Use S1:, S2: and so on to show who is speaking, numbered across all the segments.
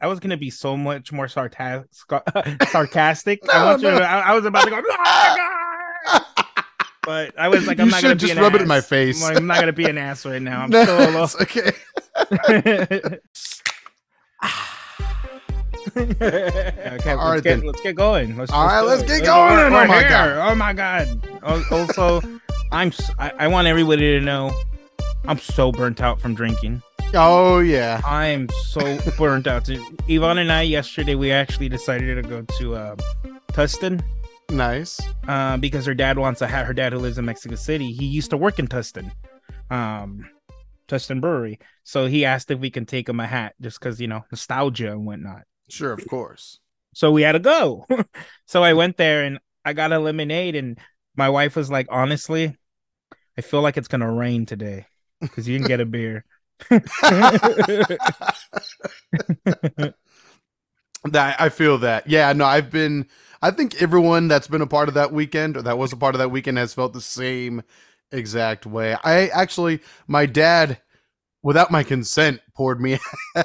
S1: I was gonna be so much more sarcastic. sarcastic. I,
S2: No,
S1: you
S2: no.
S1: to, I, I was about to go. "Oh God!" But I was like, I'm
S2: You
S1: not gonna
S2: just
S1: an
S2: rub it in my face.
S1: I'm, like, I'm not gonna be an ass right now. I'm
S2: No,
S1: still a
S2: it's okay.
S1: okay,
S2: All
S1: let's
S2: right,
S1: get let's get going. Let's,
S2: All right, let's get going.
S1: we're-
S2: Oh my. God.
S1: Oh my god! Also, I'm I, I want everybody to know I'm so burnt out from drinking.
S2: Oh yeah.
S1: I'm so burnt out. Yvonne and I yesterday we actually decided to go to uh, Tustin
S2: Nice.
S1: uh, because her dad wants a hat. her dad who lives in Mexico City. He used to work in Tustin, um, Tustin Brewery. So he asked if we can take him a hat just because you know nostalgia and whatnot.
S2: Sure, of course.
S1: So we had to go. so I went there and I got a lemonade, and my wife was like, honestly, I feel like it's gonna rain today because you didn't get a beer.
S2: That I feel that. Yeah, no, I've been I think everyone that's been a part of that weekend or that was a part of that weekend has felt the same exact way. I actually my dad without my consent poured me a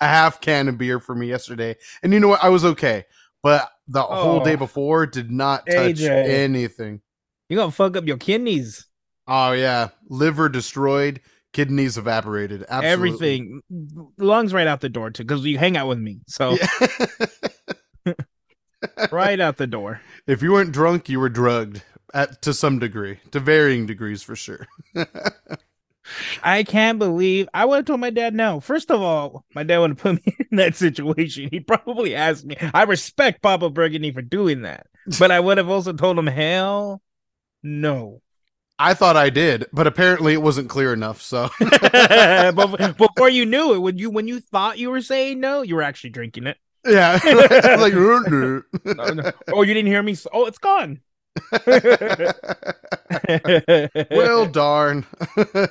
S2: half can of beer for me yesterday. And you know what? I was okay. But the whole day
S1: Oh.
S2: before did not touch
S1: AJ.
S2: anything.
S1: You're gonna fuck up your kidneys,
S2: Oh yeah, liver destroyed, kidneys evaporated. Absolutely.
S1: everything, lungs right out the door too. Because you hang out with me, so
S2: Yeah.
S1: right out the door.
S2: if you weren't drunk, you were drugged at to some degree, to varying degrees for sure.
S1: I can't believe I would have told my dad no. First of all, my dad would have put me in that situation. He probably asked me. I respect Papa Burgundy for doing that, but I would have also told him hell no.
S2: I thought I did, but apparently it wasn't clear enough. So
S1: before you knew it, when you when you thought you were saying no, you were actually drinking it.
S2: yeah, like
S1: No, no. Oh, you didn't hear me. s- Oh, it's gone.
S2: well, darn.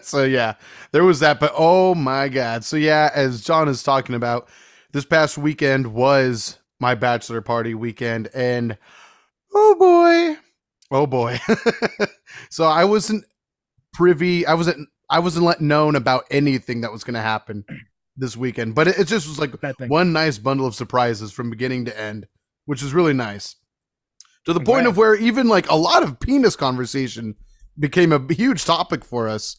S2: so yeah, there was that. But oh my god. So yeah, as John is talking about, this past weekend was my bachelor party weekend, and oh boy, oh boy. so I wasn't privy. I wasn't. I wasn't let known about anything that was going to happen this weekend. But it, it just was like one nice bundle of surprises from beginning to end, which is really nice. To the point of where even like a lot of penis conversation became a huge topic for us.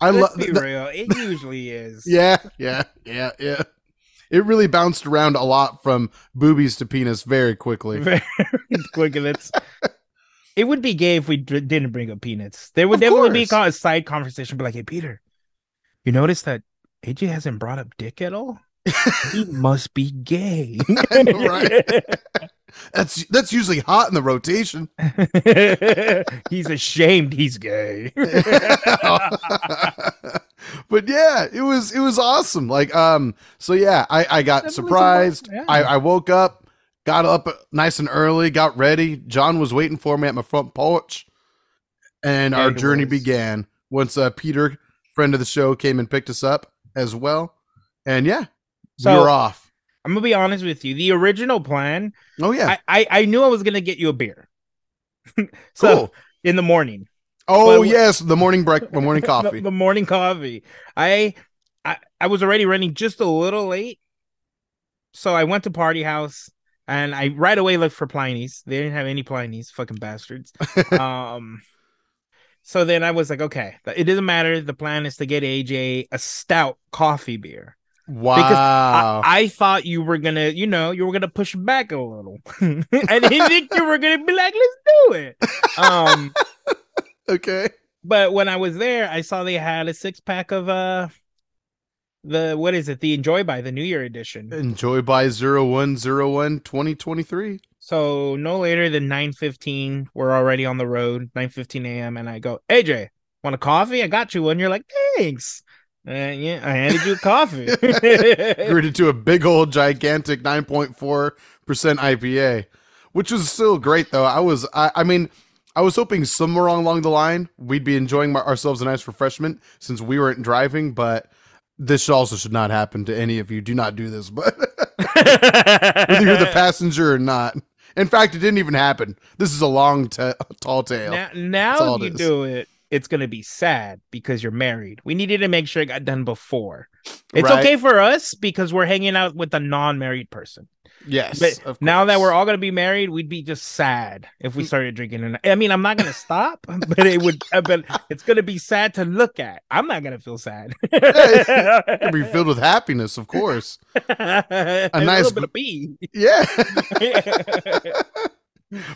S2: I love
S1: be real. It usually is.
S2: Yeah, yeah, yeah, yeah. It really bounced around a lot from boobies to penis very quickly.
S1: very quick and it's it would be gay if we d- didn't bring up peanuts there would
S2: Of
S1: definitely be
S2: course.
S1: a side conversation but like hey peter you notice that aj hasn't brought up dick at all he must be gay
S2: Right. That's that's usually hot in the rotation.
S1: he's ashamed he's gay
S2: but yeah, it was it was awesome. Like um, so yeah, I I got
S1: That
S2: surprised.
S1: yeah.
S2: I I woke up, got up nice and early, got ready. John was waiting for me at my front porch, and our journey began once uh, Peter, friend of the show, came and picked us up as well. And yeah,
S1: So-
S2: we were off.
S1: i'm gonna be honest with you the original plan
S2: Oh yeah,
S1: I, I i knew i was gonna get you a beer so
S2: cool.
S1: in the morning
S2: Oh
S1: but-
S2: yes, the morning break, the morning
S1: the,
S2: coffee.
S1: the morning coffee. I, I I was already running just a little late, so I went to Party House and I right away looked for Pliny's. They didn't have any Pliny's, fucking bastards. um, so then I was like, okay, it doesn't matter. The plan is to get AJ a stout coffee beer.
S2: wow.
S1: I, I thought you were gonna, you know, you were gonna push back a little. I didn't think you were gonna be like, let's do it. Um.
S2: okay.
S1: But when I was there, I saw they had a six pack of uh the what is it? The Enjoy by the New Year edition.
S2: Enjoy by 0101 2023.
S1: So no later than nine fifteen, we're already on the road. Nine fifteen a.m. and I go, AJ, want a coffee? I got you one. You're like, thanks. Uh, yeah, I handed you a coffee.
S2: Greeted to a big old gigantic 9.4% IPA, which was still great though. I was, I, I mean, I was hoping somewhere along the line we'd be enjoying my, ourselves a nice refreshment since we weren't driving, but this also should not happen to any of you. Do not do this, but whether you're the passenger or not. In fact, it didn't even happen. This is a long, ta tall tale.
S1: now, now you
S2: is.
S1: do it. it's gonna be sad because you're married. We needed to make sure it got done before. It's
S2: Right.
S1: okay for us because we're hanging out with a non-married person.
S2: Yes.
S1: But now that we're all gonna be married, we'd be just sad if
S2: Mm.
S1: we started drinking. And I mean, I'm not gonna stop, but it would. uh, But it's gonna be sad to look at. I'm not gonna feel sad.
S2: It'd be filled with happiness, of course.
S1: a,
S2: nice
S1: little bit of pee.
S2: Yeah.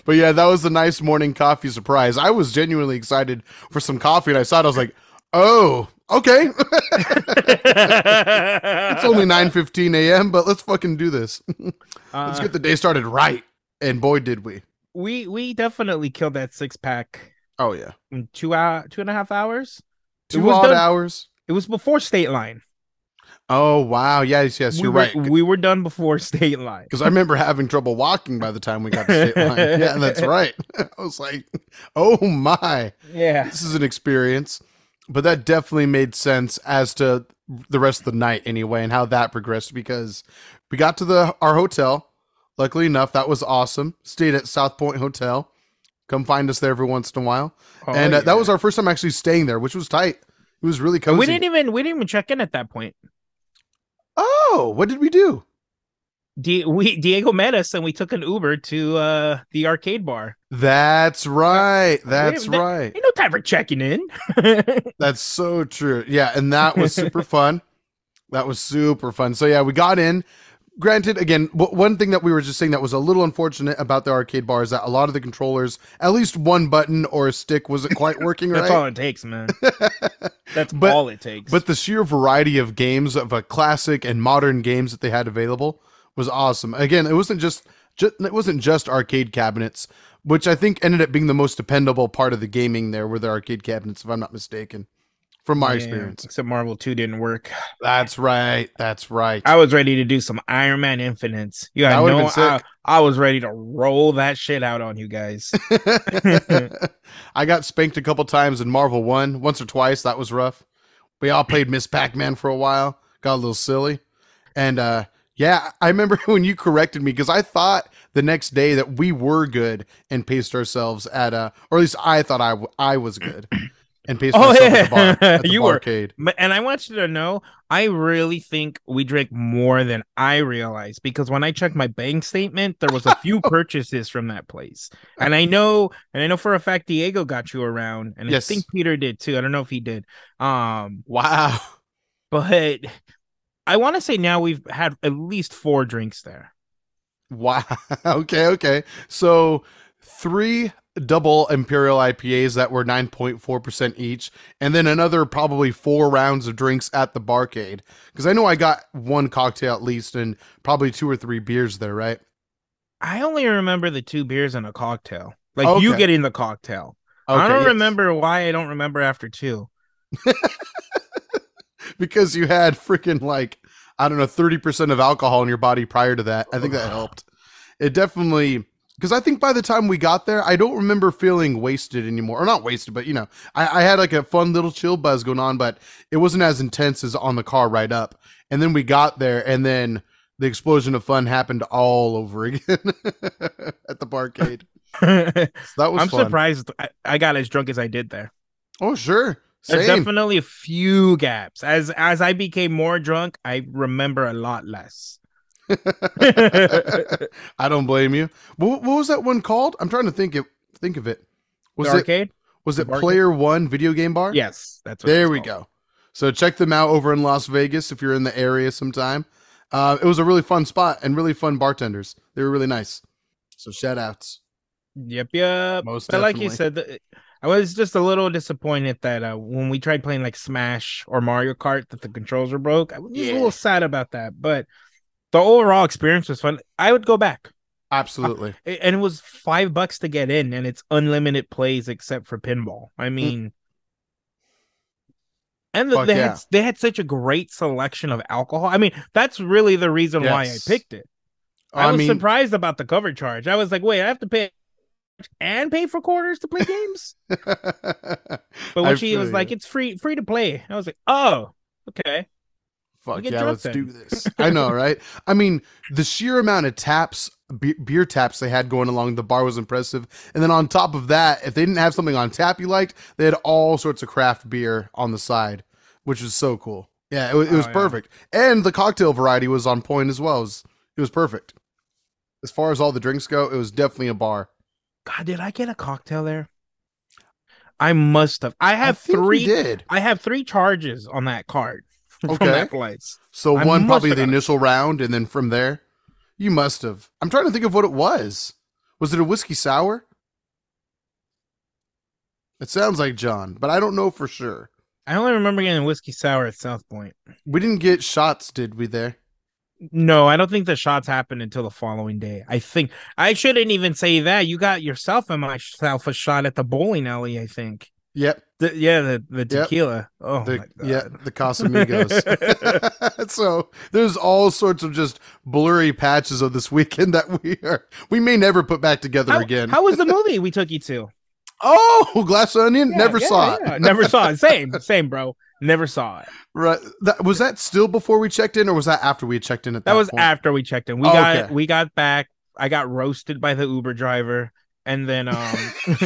S2: but yeah, that was a nice morning coffee surprise. I was genuinely excited for some coffee, and I saw it. I was like, "Oh, okay." it's only nine fifteen a.m., but let's fucking do this. let's
S1: Uh,
S2: get the day started right. And boy, did we!
S1: we we definitely killed that six pack
S2: Oh yeah,
S1: in two hour two and a half hours.
S2: Two odd
S1: done-
S2: hours.
S1: It was before state line.
S2: Oh wow, yes, yes,
S1: we
S2: you're
S1: were,
S2: right.
S1: We were done before state line.
S2: Because I remember having trouble walking by the time we got to state line. Yeah, that's right. I was like, "Oh my."
S1: Yeah.
S2: this is an experience but that definitely made sense as to the rest of the night anyway and how that progressed because we got to the our hotel. Luckily enough that was awesome. Stayed at south point hotel. Come find us there every once in a while.
S1: Oh,
S2: and uh, that was our first time actually staying there which was tight. It was really cozy.
S1: We didn't even we didn't even check in at that point.
S2: oh what did we do
S1: Di- we Diego met us and we took an Uber to uh the arcade bar.
S2: that's right that's
S1: There-
S2: right
S1: Ain't no time for checking in.
S2: That's so true. Yeah, and that was super fun. That was super fun. So yeah, we got in. Granted, again, w- one thing that we were just saying that was a little unfortunate about the arcade bar is that a lot of the controllers, at least one button or a stick, wasn't quite working
S1: That's
S2: right.
S1: all it takes, man. That's
S2: But-
S1: all it takes.
S2: But the sheer variety of games of a classic and modern games that they had available was awesome. Again, it wasn't just, just it wasn't just arcade cabinets, which I think ended up being the most dependable part of the gaming. There were the arcade cabinets, if I'm not mistaken, from my
S1: Yeah,
S2: experience.
S1: Except Marvel 2 didn't work.
S2: That's right. That's right.
S1: I was ready to do some Iron Man Infinites. You got no. I, I was ready to roll that shit out on you guys.
S2: I got spanked a couple times in Marvel 1, once or twice. That was rough. We all played Miss Pac Man for a while, got a little silly. And uh, yeah, I remember when you corrected me because I thought the next day that we were good and paced ourselves at, uh, or at least I thought I, w- I was good and paced
S1: Oh,
S2: myself at the bar. At the
S1: You were.
S2: barcade.
S1: And I want you to know, I really think we drank more than I realized because when I checked my bank statement, there was a few purchases from that place. And I know, and I know for a fact Diego got you around, and
S2: Yes.
S1: I think Peter did too. I don't know if he did. Um,
S2: Wow.
S1: but I want to say now we've had at least four drinks there.
S2: Wow. okay, okay. So three double imperial IPAs that were 9.4% each, and then another probably four rounds of drinks at the barcade. Because I know I got one cocktail at least and probably two or three beers there, right?
S1: I only remember the two beers and a cocktail. Like you getting the cocktail. I don't
S2: yes.
S1: remember why I don't remember after two.
S2: because you had freaking like I don't know 30% of alcohol in your body prior to that. I think that helped. It definitely because I think by the time we got there, I don't remember feeling wasted anymore, or not wasted, but you know, I, I had like a fun little chill buzz going on, but it wasn't as intense as on the car ride up. And then we got there, and then the explosion of fun happened all over again at the barcade. So that was
S1: I'm
S2: fun.
S1: surprised I, I got as drunk as I did there.
S2: Oh sure,
S1: There's
S2: same.
S1: definitely a few gaps. As as I became more drunk, I remember a lot less.
S2: I don't blame you. What, what was that one called? I'm trying to think it. Think of it. Was
S1: the
S2: it
S1: arcade?
S2: was it? Player One Video Game Bar?
S1: Yes, that's what
S2: There we go. So check them out over in Las Vegas if you're in the area sometime. Uh, it was a really fun spot and really fun bartenders. They were really nice. So shout outs.
S1: Yep, yep.
S2: Most
S1: but like you said, th- I was just a little disappointed that uh, when we tried playing like Smash or Mario Kart, that the controls were broke. I was just a little sad about that, but the overall experience was fun. I would go back.
S2: Absolutely.
S1: A- and it was five bucks to get in, and it's unlimited plays except for pinball.
S2: Mm.
S1: I mean, and the, they
S2: yeah.
S1: had they had such a great selection of alcohol. I mean, that's really the reason why I picked it. I,
S2: I
S1: was
S2: mean,
S1: surprised about the cover charge. I was like, wait, I have to pay and pay for quarters to play games. But when
S2: I
S1: she was
S2: you.
S1: like, it's free free to play, I was like, oh, okay.
S2: Fuck yeah, let's
S1: then.
S2: do this. I know, right? I mean, the sheer amount of taps be- beer taps they had going along the bar was impressive. And then on top of that, if they didn't have something on tap you liked, they had all sorts of craft beer on the side, which was so cool. Yeah, it oh, was, it was
S1: Oh, yeah.
S2: perfect. And the cocktail variety was on point as well. It was, it was perfect. As far as all the drinks go, it was definitely a bar.
S1: God, did I get a cocktail there? I must have. I have
S2: I
S1: three.
S2: did.
S1: I have three charges on that card from that place.
S2: So
S1: I
S2: one probably the
S1: got it.
S2: initial round, and then from there, you must have. I'm trying to think of what it was. Was it a whiskey sour? It sounds like John, but I don't know for sure.
S1: I only remember getting whiskey sour at South Point.
S2: We didn't get shots, did we? There.
S1: No, I don't think the shots happened until the following day. I think I shouldn't even say that. You got yourself and myself a shot at the bowling alley. I think.
S2: Yep.
S1: The, yeah, the the
S2: Yep.
S1: tequila. Oh
S2: The,
S1: my god.
S2: yeah, the Casamigos. so there's all sorts of just blurry patches of this weekend that we are we may never put back together
S1: How,
S2: again.
S1: how was the movie we took you to?
S2: oh, Glass Onion,
S1: Yeah,
S2: never
S1: yeah,
S2: saw
S1: yeah.
S2: it.
S1: Never saw it. Same, same, bro. Never saw it.
S2: Right. That, was that still before we checked in, or was that after we checked in? At that,
S1: That was
S2: point?
S1: after we checked in. We
S2: Oh,
S1: got
S2: okay.
S1: we got back. I got roasted by the Uber driver, and then um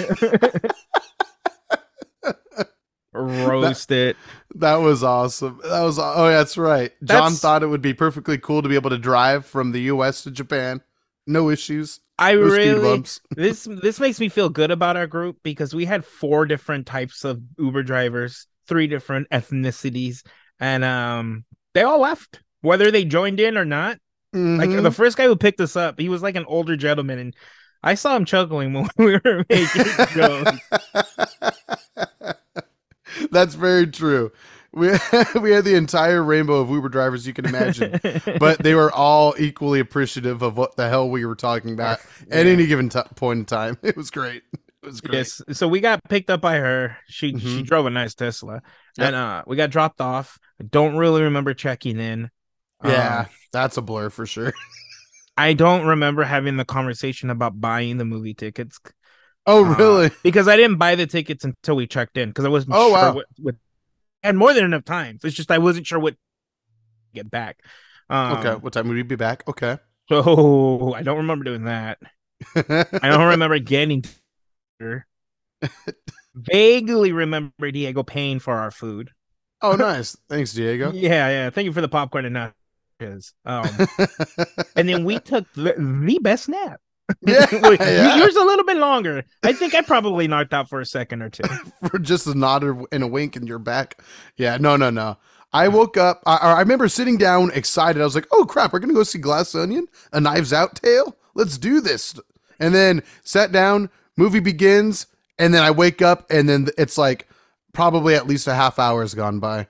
S1: roasted.
S2: That was awesome. That was oh, yeah, that's right. John
S1: That's-
S2: thought it would be perfectly cool to be able to drive from the U.S. to Japan, no issues,
S1: I
S2: no
S1: really this this makes me feel good about our group because we had four different types of Uber drivers, three different ethnicities, and um they all left whether they joined in or not. Like
S2: Mhm.
S1: the first guy who picked us up, he was like an older gentleman, and I saw him chuckling when we were making jokes.
S2: That's very true. We we had the entire rainbow of Uber drivers you can imagine, but they were all equally appreciative of what the hell we were talking about at any given t- point in time. It was great. It was great.
S1: Yes. So we got picked up by her. She she
S2: Mhm.
S1: drove a nice Tesla.
S2: Yep.
S1: And uh we got dropped off. I don't really remember checking in.
S2: Yeah,
S1: Um,
S2: that's a blur for sure.
S1: I don't remember having the conversation about buying the movie tickets
S2: Oh,
S1: Uh,
S2: really?
S1: because I didn't buy the tickets until we checked in because I wasn't
S2: Oh,
S1: sure
S2: wow.
S1: what, what had more than enough time. It's just I wasn't sure what to get back. Um,
S2: okay. What time would we be back? Okay.
S1: So I don't remember doing that. I don't remember getting. Vaguely remember Diego paying for our food.
S2: oh, nice. Thanks, Diego.
S1: Yeah, yeah. Thank you for the popcorn and nachos. Um, and then we took the, the best nap.
S2: yeah,
S1: Wait,
S2: yeah.
S1: Yours a little bit longer. I think I probably knocked out for a second or two.
S2: for just a nod and a wink and you're back. Yeah, no, no, no. I woke up. I, I remember sitting down excited. I was like, "Oh crap, we're gonna go see Glass Onion, a Knives Out tale. Let's do this." And then sat down. Movie begins, and then I wake up, and then it's like probably at least a half hour has gone by.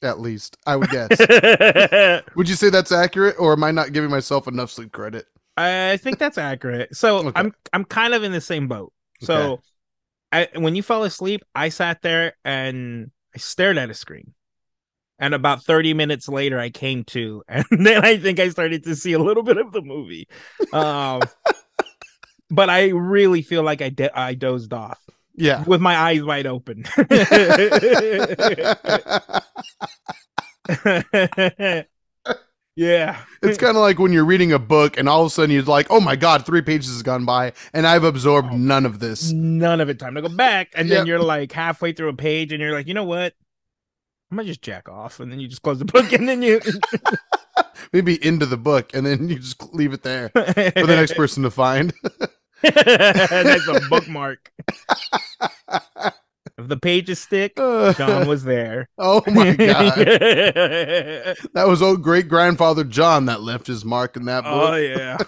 S2: At least I would guess. would you say that's accurate, or am I not giving myself enough sleep credit?
S1: I think that's accurate. So
S2: Okay.
S1: I'm I'm kind of in the same boat. So I when you fell asleep, I sat there and I stared at a screen. And about 30 minutes later I came to and then I think I started to see a little bit of the movie. Um but I really feel like I de- I dozed off
S2: Yeah.
S1: with my eyes wide open. yeah.
S2: It's kind of like when you're reading a book and all of a sudden you're like, oh my God, three pages has gone by and I've absorbed oh. none of this.
S1: none of it time to go back and then
S2: Yep.
S1: you're like halfway through a page and you're like you know what i'm gonna just jack off and then you just close the book and then you
S2: Maybe into the book and then you just leave it there for the next person to find.
S1: that's a bookmark if the pages stick john was there
S2: oh my God. That was old great grandfather John that left his mark in that book.
S1: oh yeah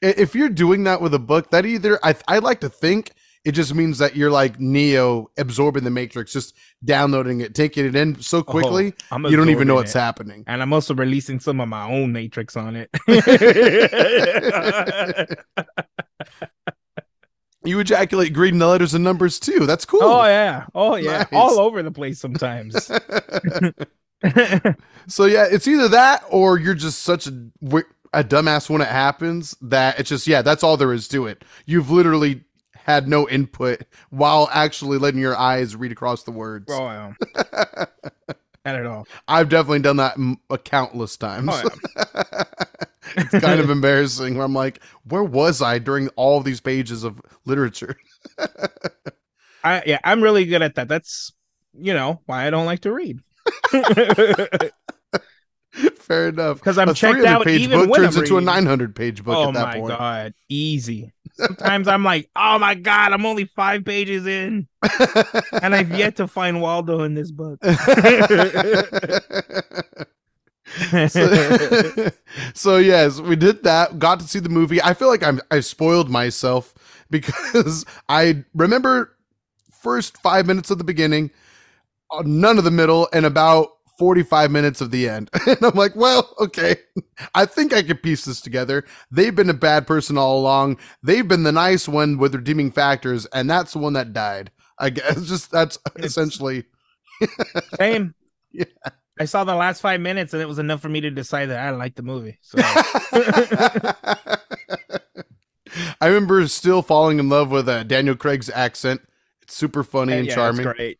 S2: if you're doing that with a book, that either I I like to think it just means that you're like Neo absorbing the Matrix, just downloading it, taking it in so oh, quickly
S1: Oh,
S2: you don't even know what's
S1: it.
S2: happening.
S1: and i'm also releasing some of my own matrix on it
S2: You ejaculate green in the letters and numbers too. That's cool.
S1: oh yeah oh yeah
S2: Nice.
S1: all over the place sometimes
S2: so yeah, it's either that or you're just such a a dumbass when it happens that it's just yeah, that's all there is to it. You've literally had no input while actually letting your eyes read across the words.
S1: oh yeah not at all
S2: I've definitely done that m- a countless times.
S1: Oh,
S2: it's kind of embarrassing. Where I'm like, where was I during all these pages of literature?
S1: I yeah, I'm really good at that. That's you know why I don't like to read.
S2: Fair enough.
S1: Because I'm
S2: a
S1: checked out
S2: page
S1: even
S2: book turns
S1: I'm
S2: into a 900 page book
S1: oh
S2: at that
S1: my
S2: point.
S1: god, easy. Sometimes I'm like, oh my god, I'm only five pages in, and I've yet to find Waldo in this book.
S2: so, so yes, we did that. Got to see the movie. I feel like I'm I spoiled myself because I remember first five minutes of the beginning, uh, none of the middle, and about 45 minutes of the end. And I'm like, well, okay. I think I can piece this together. They've been a bad person all along. They've been the nice one with redeeming factors, and that's the one that died. I guess just that's
S1: It's-
S2: essentially
S1: Same.
S2: Yeah.
S1: I saw the last five minutes, and it was enough for me to decide that I liked the movie. So
S2: I remember still falling in love with uh, Daniel Craig's accent. It's super funny and
S1: yeah, it's
S2: charming.
S1: great.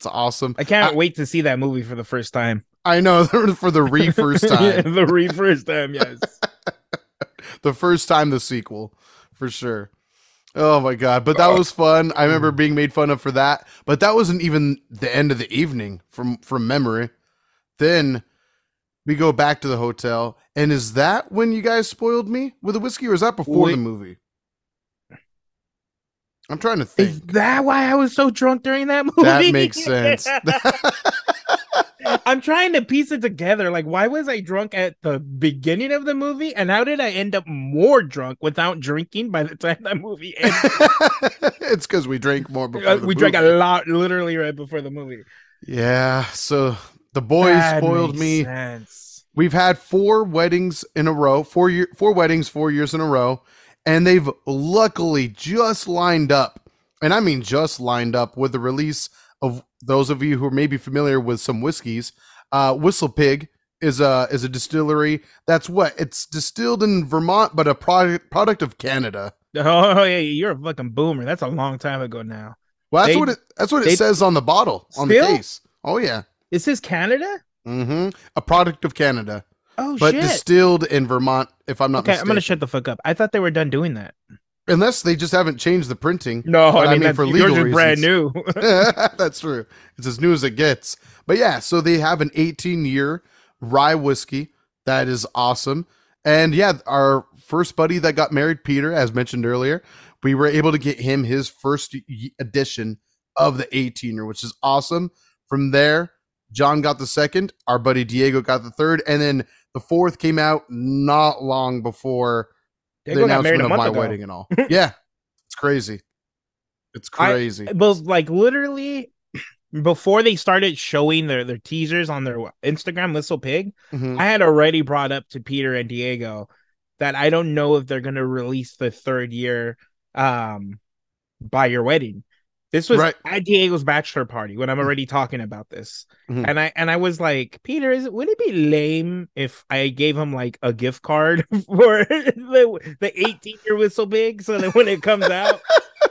S2: It's awesome.
S1: I can't
S2: I-
S1: wait to see that movie for the first time.
S2: I know for the re first time,
S1: the re first time, yes.
S2: the first time the sequel, for sure. Oh my god! But that oh. was fun. I remember mm-hmm. being made fun of for that. But that wasn't even the end of the evening from from memory. Then we go back to the hotel, and is that when you guys spoiled me with the whiskey, or is that before
S1: Wait.
S2: the movie? I'm trying to think.
S1: Is that why I was so drunk during that movie?
S2: That makes sense.
S1: I'm trying to piece it together. Like, why was I drunk at the beginning of the movie, and how did I end up more drunk without drinking by the time that movie ended?
S2: it's because we drank more before
S1: Uh,
S2: the
S1: we drank a lot, literally right before the movie.
S2: Yeah, so the boys
S1: That
S2: spoiled me.
S1: sense.
S2: We've had four weddings in a row, four year, four weddings, four years in a row, and they've luckily just lined up, and I mean just lined up with the release of those of you who are maybe familiar with some whiskeys. Uh, Whistle Pig is a is a distillery that's what it's distilled in Vermont, but a product product of Canada.
S1: Oh yeah, you're a fucking boomer. That's a long time ago now.
S2: Well, that's
S1: They-
S2: what it that's what it
S1: they-
S2: says on the bottle on
S1: Still?
S2: the case. Oh yeah,
S1: it says Canada?
S2: Mm-hmm. a product of Canada,
S1: Oh
S2: but
S1: shit.
S2: distilled in Vermont. If I'm not mistaken.
S1: okay, I'm gonna shut the fuck up. I thought they were done doing that.
S2: Unless they just haven't changed the printing.
S1: No,
S2: But
S1: I mean,
S2: that's-
S1: for
S2: yours
S1: yours
S2: is
S1: is brand new.
S2: That's true. It's as new as it gets. But yeah, so they have an 18 year rye whiskey that is awesome. And yeah, our first buddy that got married, Peter, as mentioned earlier, we were able to get him his first edition of the 18 year, which is awesome. From there, John got the second, our buddy Diego got the third, and then the fourth came out not long before
S1: Diego
S2: the announcement of my
S1: ago.
S2: wedding and all. yeah, it's crazy. It's
S1: I-
S2: crazy.
S1: Well, like literally before they started showing their their teasers on their Instagram, Whistle Pig,
S2: Mhm.
S1: I had already brought up to Peter and Diego that I don't know if they're gonna release the third year um by your wedding. This was
S2: Right.
S1: at Diego's bachelor party when I'm already talking about this.
S2: Mhm.
S1: And I and I was like, Peter, is it would it be lame if I gave him like a gift card for the, the 18 year Whistle Pig so that when it comes out?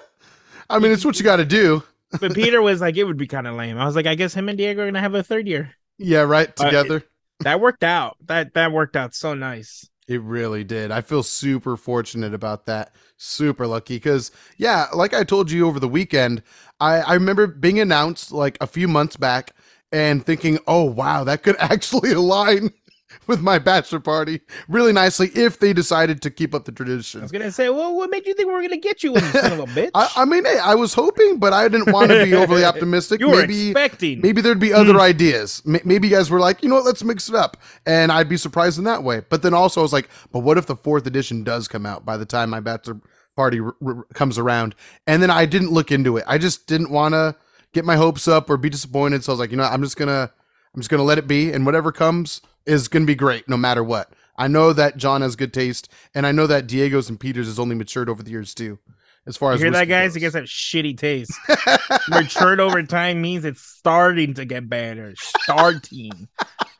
S2: I mean, it's what you got to do.
S1: But Peter was like, it would be kind of lame. I was like, I guess him and Diego are gonna have a third year.
S2: Yeah, right.
S1: Uh,
S2: Together.
S1: That worked out. That that worked out so nice.
S2: It really did. I feel super fortunate about that. Super lucky because, yeah, like I told you over the weekend, I, I remember being announced like a few months back and thinking, oh, wow, that could actually align with my bachelor party really nicely if they decided to keep up the tradition.
S1: I was gonna say, well, what made you think we were gonna get you, you son of a bitch?
S2: I, I mean, hey, I was hoping, but I didn't want to be overly optimistic.
S1: you were
S2: Maybe
S1: expecting.
S2: maybe there'd be other hmm. ideas. M- maybe you guys were like, you know what, let's mix it up, and I'd be surprised in that way. But then also, I was like, but what if the fourth edition does come out by the time my bachelor party r- r- comes around? And then I didn't look into it. I just didn't want to get my hopes up or be disappointed. So I was like, you know, I'm just gonna, I'm just gonna let it be, and whatever comes is gonna be great, no matter what. I know that John has good taste, and I know that Diego's and Peters has only matured over the years too. As far as
S1: you
S2: as
S1: hear that, guys?
S2: goes.
S1: It gets that shitty taste. Matured over time means it's starting to get better. Starting.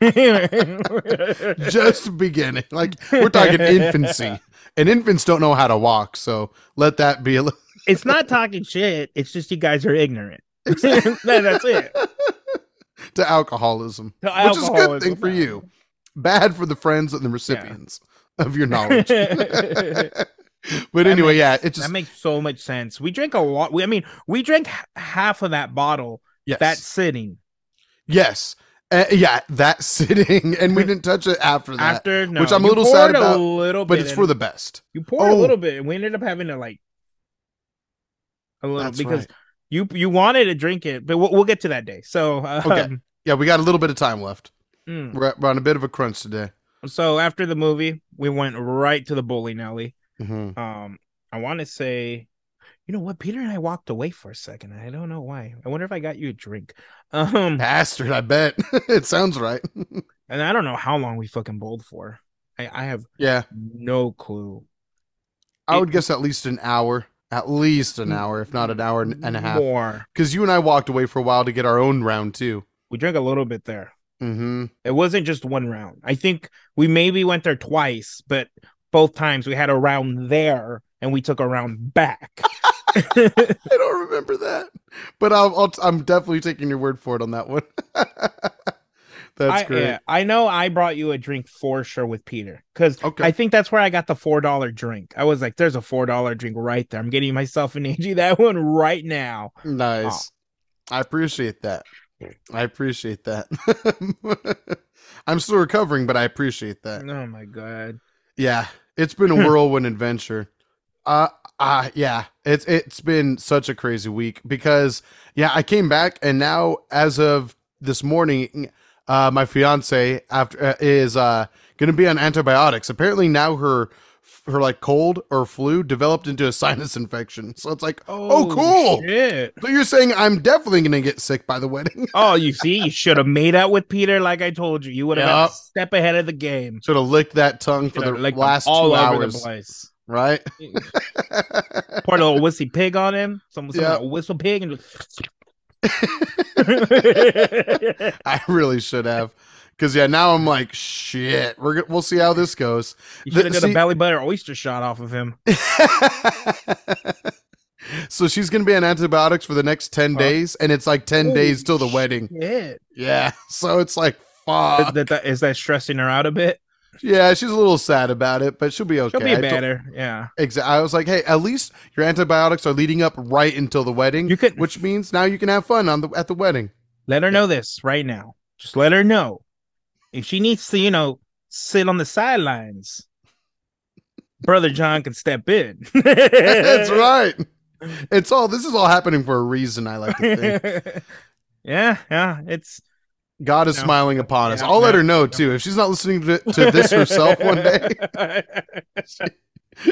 S2: just beginning. Like we're talking infancy, and infants don't know how to walk. So let that be a li-
S1: it's not talking shit. It's just you guys are ignorant. That- that's it.
S2: to alcoholism,
S1: To
S2: which is a good thing for you. Bad for the friends and the recipients. of your knowledge. but anyway,
S1: makes-
S2: yeah, it just
S1: that makes so much sense. We drank a lot. We, I mean, we drank h- half of that bottle
S2: yes,
S1: that sitting.
S2: yes, Uh, yeah, that sitting, and we didn't touch it after that.
S1: After no,
S2: which I'm a little sad about,
S1: A little
S2: but it's for the best.
S1: you poured
S2: Oh.
S1: a little bit, and we ended up having to like a little
S2: That's
S1: because
S2: right.
S1: you you wanted to drink it, but we'll, we'll get to that day. So um,
S2: Okay. Yeah, we got a little bit of time left.
S1: Mm.
S2: We're, we're on a bit of a crunch today.
S1: so after the movie, we went right to the bowling alley.
S2: hmm
S1: Um, I want to say, you know what, Peter and I walked away for a second. I don't know why. I wonder if I got you a drink. Um,
S2: Bastard, I bet it sounds right.
S1: and I don't know how long we fucking bowled for. I, I have
S2: yeah,
S1: no clue.
S2: I
S1: It-
S2: would guess at least an hour, at least an hour, if not an hour and and a half.
S1: More.
S2: Because you and I walked away for a while to get our own round too.
S1: We drank a little bit there.
S2: Hmm
S1: It wasn't just one round. I think we maybe went there twice, but both times we had a round there and we took a round back.
S2: I don't remember that, but I'll, I'll I'm definitely taking your word for it on that one. That's
S1: I,
S2: great.
S1: yeah, I know I brought you a drink for sure with Peter because
S2: Okay.
S1: I think that's where I got the four dollar drink. I was like, "There's a four dollar drink right there." I'm getting myself an AG that one right now.
S2: Nice. I appreciate that. I appreciate that. I'm still recovering, but I appreciate that.
S1: Oh my god!
S2: Yeah, it's been a whirlwind adventure. Uh, uh yeah, it's it's been such a crazy week because yeah, I came back and now as of this morning, uh, my fiance after uh, is uh gonna be on antibiotics. Apparently now her her like cold or flu developed into a sinus infection. So it's like, oh, cool.
S1: Shit.
S2: So you're saying I'm definitely gonna get sick by the wedding?
S1: Oh, you see, you should have made out with Peter like I told you. You would have been a step ahead of the game.
S2: Should have licked that tongue for the last two
S1: all over the
S2: hours, right?
S1: Poured a little whiskey pig on him. Some, a whistle pig and just.
S2: I really should have. Because yeah, now I'm like, shit. We're we'll see how this goes.
S1: You should have
S2: The-
S1: done
S2: see-
S1: a belly butter oyster shot off of him.
S2: so she's gonna be on antibiotics for the next ten days, and it's like ten days till the wedding.
S1: Yeah.
S2: Yeah, so it's like, fuck.
S1: That, that, is that stressing her out a bit?
S2: yeah, she's a little sad about it, but she'll be okay.
S1: She'll be better. yeah.
S2: Exactly. I was like, hey, at least your antibiotics are leading up right until the wedding,
S1: You could
S2: which means now you can have fun on the at the wedding.
S1: let her know this right now. Just let her know. If she needs to, you know, sit on the sidelines, Brother John can step in.
S2: That's right. It's all this is all happening for a reason. I like to think.
S1: yeah, yeah. It's
S2: God is
S1: No.
S2: smiling upon us. I'll let her know
S1: no.
S2: too. If she's not listening to, to this herself one day,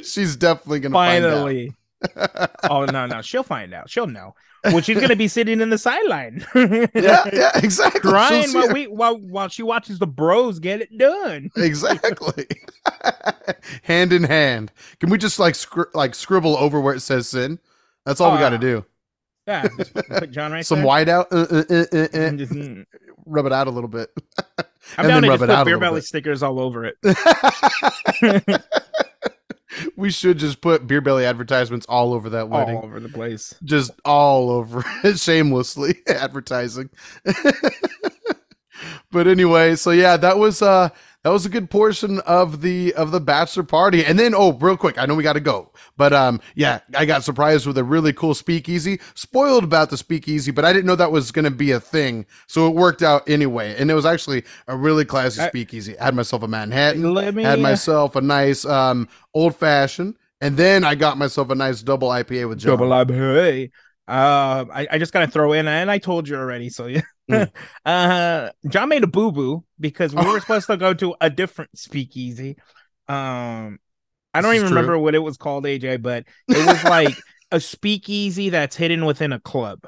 S2: she's definitely gonna
S1: Finally. oh no, no, she'll find out. She'll know. Well, she's gonna be sitting in the sideline.
S2: yeah, yeah, exactly.
S1: Crying while we while while she watches the bros get it done.
S2: exactly. hand in hand. Can we just like scri- like scribble over where it says sin? That's all we
S1: Oh,
S2: got to do.
S1: Yeah, put John right
S2: Some
S1: there.
S2: white out, uh, uh, uh, uh, uh,
S1: just, mm.
S2: rub it out a little bit.
S1: I'm
S2: and
S1: down to
S2: rub
S1: just put beer belly
S2: bit.
S1: stickers all over it.
S2: We should just put beer belly advertisements all over that wedding.
S1: all over the place.
S2: just all over shamelessly advertising. but anyway, so yeah, that was uh that was a good portion of the of the bachelor party. And then oh, real quick, I know we got to go. But um yeah, I got surprised with a really cool speakeasy. Spoiled about the speakeasy, but I didn't know that was going to be a thing. So it worked out anyway. And it was actually a really classy speakeasy. I had myself a Manhattan,
S1: Let me
S2: had
S1: uh,
S2: myself a nice um old fashioned, and then I got myself a nice double IPA with John.
S1: double IPA. Uh, I, I just gotta throw in, and I told you already. So yeah,
S2: Mm.
S1: uh, John made a boo boo because we
S2: Oh.
S1: were supposed to go to a different speakeasy. Um, I don't even
S2: true.
S1: remember what it was called, AJ, but it was like a speakeasy that's hidden within a club.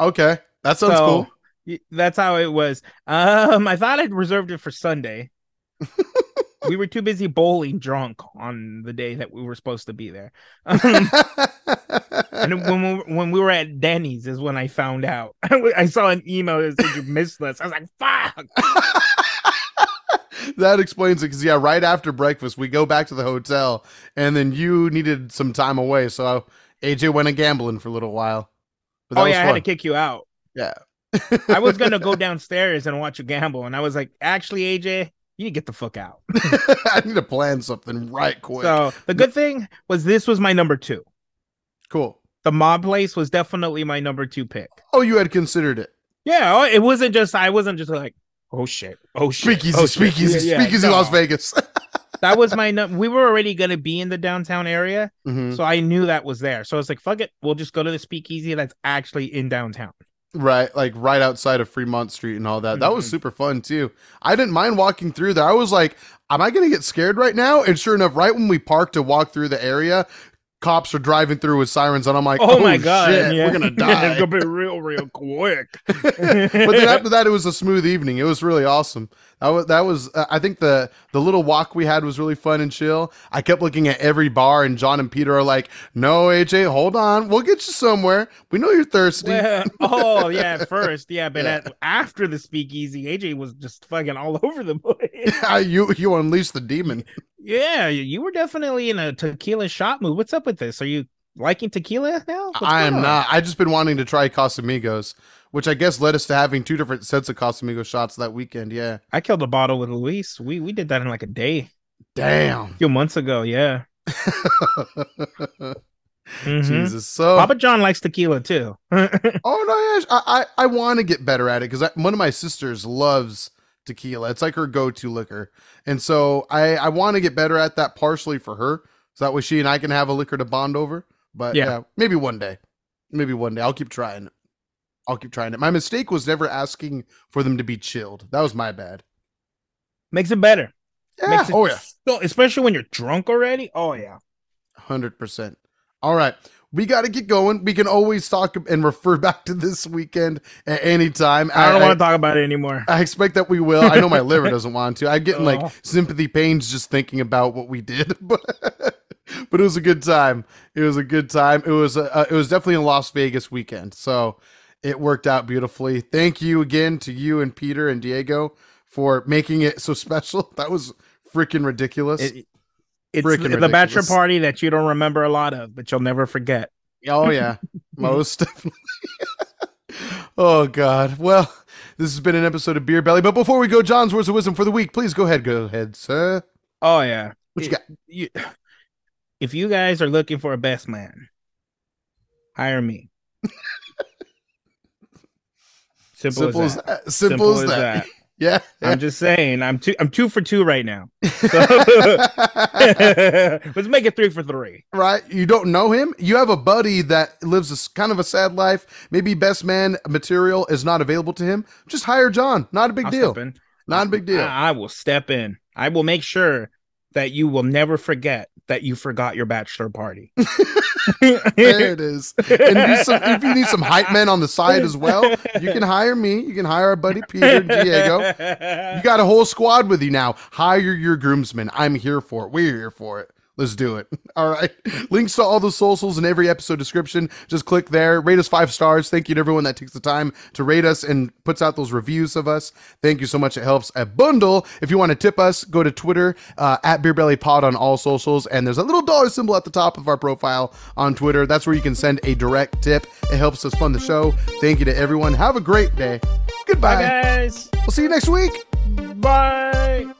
S2: Okay, that sounds
S1: So,
S2: cool.
S1: That's how it was. Um, I thought I'd reserved it for Sunday. we were too busy bowling drunk on the day that we were supposed to be there. Um, and when we, were- when we were at Denny's is when I found out. I saw an email that said you missed us. I was like, "Fuck!"
S2: that explains it because yeah, right after breakfast we go back to the hotel, and then you needed some time away, so AJ went a gambling for a little while. But that
S1: Oh
S2: was
S1: yeah, I had to kick you out.
S2: yeah.
S1: I was gonna go downstairs and watch you gamble, and I was like, "Actually, AJ, you need to get the fuck out.
S2: I need to plan something right quick.
S1: so the good thing was this was my number two.
S2: cool.
S1: The mob place was definitely my number two pick.
S2: Oh, you had considered it.
S1: Yeah, oh, it wasn't just I wasn't just like, oh shit, oh shit,
S2: Speakeasy,
S1: oh, shit.
S2: speakeasy,
S1: Yeah, yeah,
S2: speakeasy,
S1: no.
S2: Las Vegas.
S1: That was my num- we were already gonna be in the downtown area,
S2: Mhm.
S1: so I knew that was there. So I was like, fuck it, we'll just go to the speakeasy that's actually in downtown.
S2: Right, like right outside of Fremont Street and all that. That was
S1: Mhm.
S2: super fun too. I didn't mind walking through there. I was like, am I going to get scared right now? And sure enough, right when we parked to walk through the area, cops are driving through with sirens, and I'm like,
S1: Oh,
S2: oh,
S1: my god,
S2: shit,
S1: yeah.
S2: we're gonna die.
S1: it's gonna be real, real quick.
S2: but then after that, it was a smooth evening. It was really awesome. That was that was. Uh, I think the the little walk we had was really fun and chill. I kept looking at every bar, and John and Peter are like, "No, AJ, hold on, we'll get you somewhere. We know you're thirsty."
S1: Well, oh yeah, at first, yeah, but
S2: Yeah.
S1: At, after the speakeasy, AJ was just fucking all over the place.
S2: you you unleashed the demon.
S1: Yeah, you were definitely in a tequila shot mood. What's up with this? Are you liking tequila now? What's
S2: I am
S1: on?
S2: not. I just been wanting to try Casamigos, which I guess led us to having two different sets of Casamigos shots that weekend. Yeah.
S1: I killed a bottle with Luis. We we did that in like a day,
S2: Damn, a
S1: few months ago. Yeah. Mhm.
S2: Jesus. So
S1: Papa John likes tequila too.
S2: Oh no, yeah, I I, I want to get better at it because one of my sisters loves tequila. It's like her go-to liquor, and so I I want to get better at that partially for her, so that way she and I can have a liquor to bond over. But yeah,
S1: Yeah.
S2: maybe one day, maybe one day I'll keep trying. I'll keep trying it. My mistake was never asking for them to be chilled. That was my bad.
S1: Makes it better.
S2: Yeah.
S1: Makes it
S2: oh yeah.
S1: so, especially when you're drunk already. Oh yeah.
S2: Hundred percent. All right, we got to get going. We can always talk and refer back to this weekend at any time.
S1: I don't want to talk about it anymore.
S2: I expect that we will. I know my liver doesn't want to. I'm getting like
S1: Oh.
S2: sympathy pains just thinking about what we did, but but it was a good time. It was a good time. It was a, uh, it was definitely a Las Vegas weekend, so it worked out beautifully. Thank you again to you and Peter and Diego for making it so special. That was freaking ridiculous.
S1: It- it's
S2: Freaking
S1: the bachelor party that you don't remember a lot of, but you'll never forget.
S2: Oh yeah, most definitely. oh god. Well, this has been an episode of Beer Belly. But before we go, John's words of wisdom for the week. Please go ahead. Go ahead, sir.
S1: Oh yeah.
S2: What you got?
S1: you- if you guys are looking for a best man, hire me. Simple,
S2: Simple
S1: as
S2: as
S1: that.
S2: that. Simple, as, that. Yeah.
S1: I'm just saying, I'm two. I'm two for two right now. So let's make it three for three.
S2: right? You don't know him. You have a buddy that lives a, kind of a sad life. Maybe best man material is not available to him. Just hire John. Not a big
S1: I'll
S2: deal. Not a big deal.
S1: I, I will step in. I will make sure that you will never forget that you forgot your bachelor party.
S2: there it is. And some, if you need some hype men on the side as well, you can hire me. You can hire our buddy Peter Diego. You got a whole squad with you now. Hire your groomsmen. I'm here for it. We're here for it. Let's do it. All right. Links to all the socials in every episode description. Just click there. Rate us five stars. Thank you to everyone that takes the time to rate us and puts out those reviews of us. Thank you so much. It helps a bundle. If you want to tip us, go to Twitter uh, at BeerBellyPod on all socials. And there's a little dollar symbol at the top of our profile on Twitter. That's where you can send a direct tip. It helps us fund the show. Thank you to everyone. Have a great day. Goodbye.
S1: Bye, guys.
S2: We'll see you next week.
S1: Bye.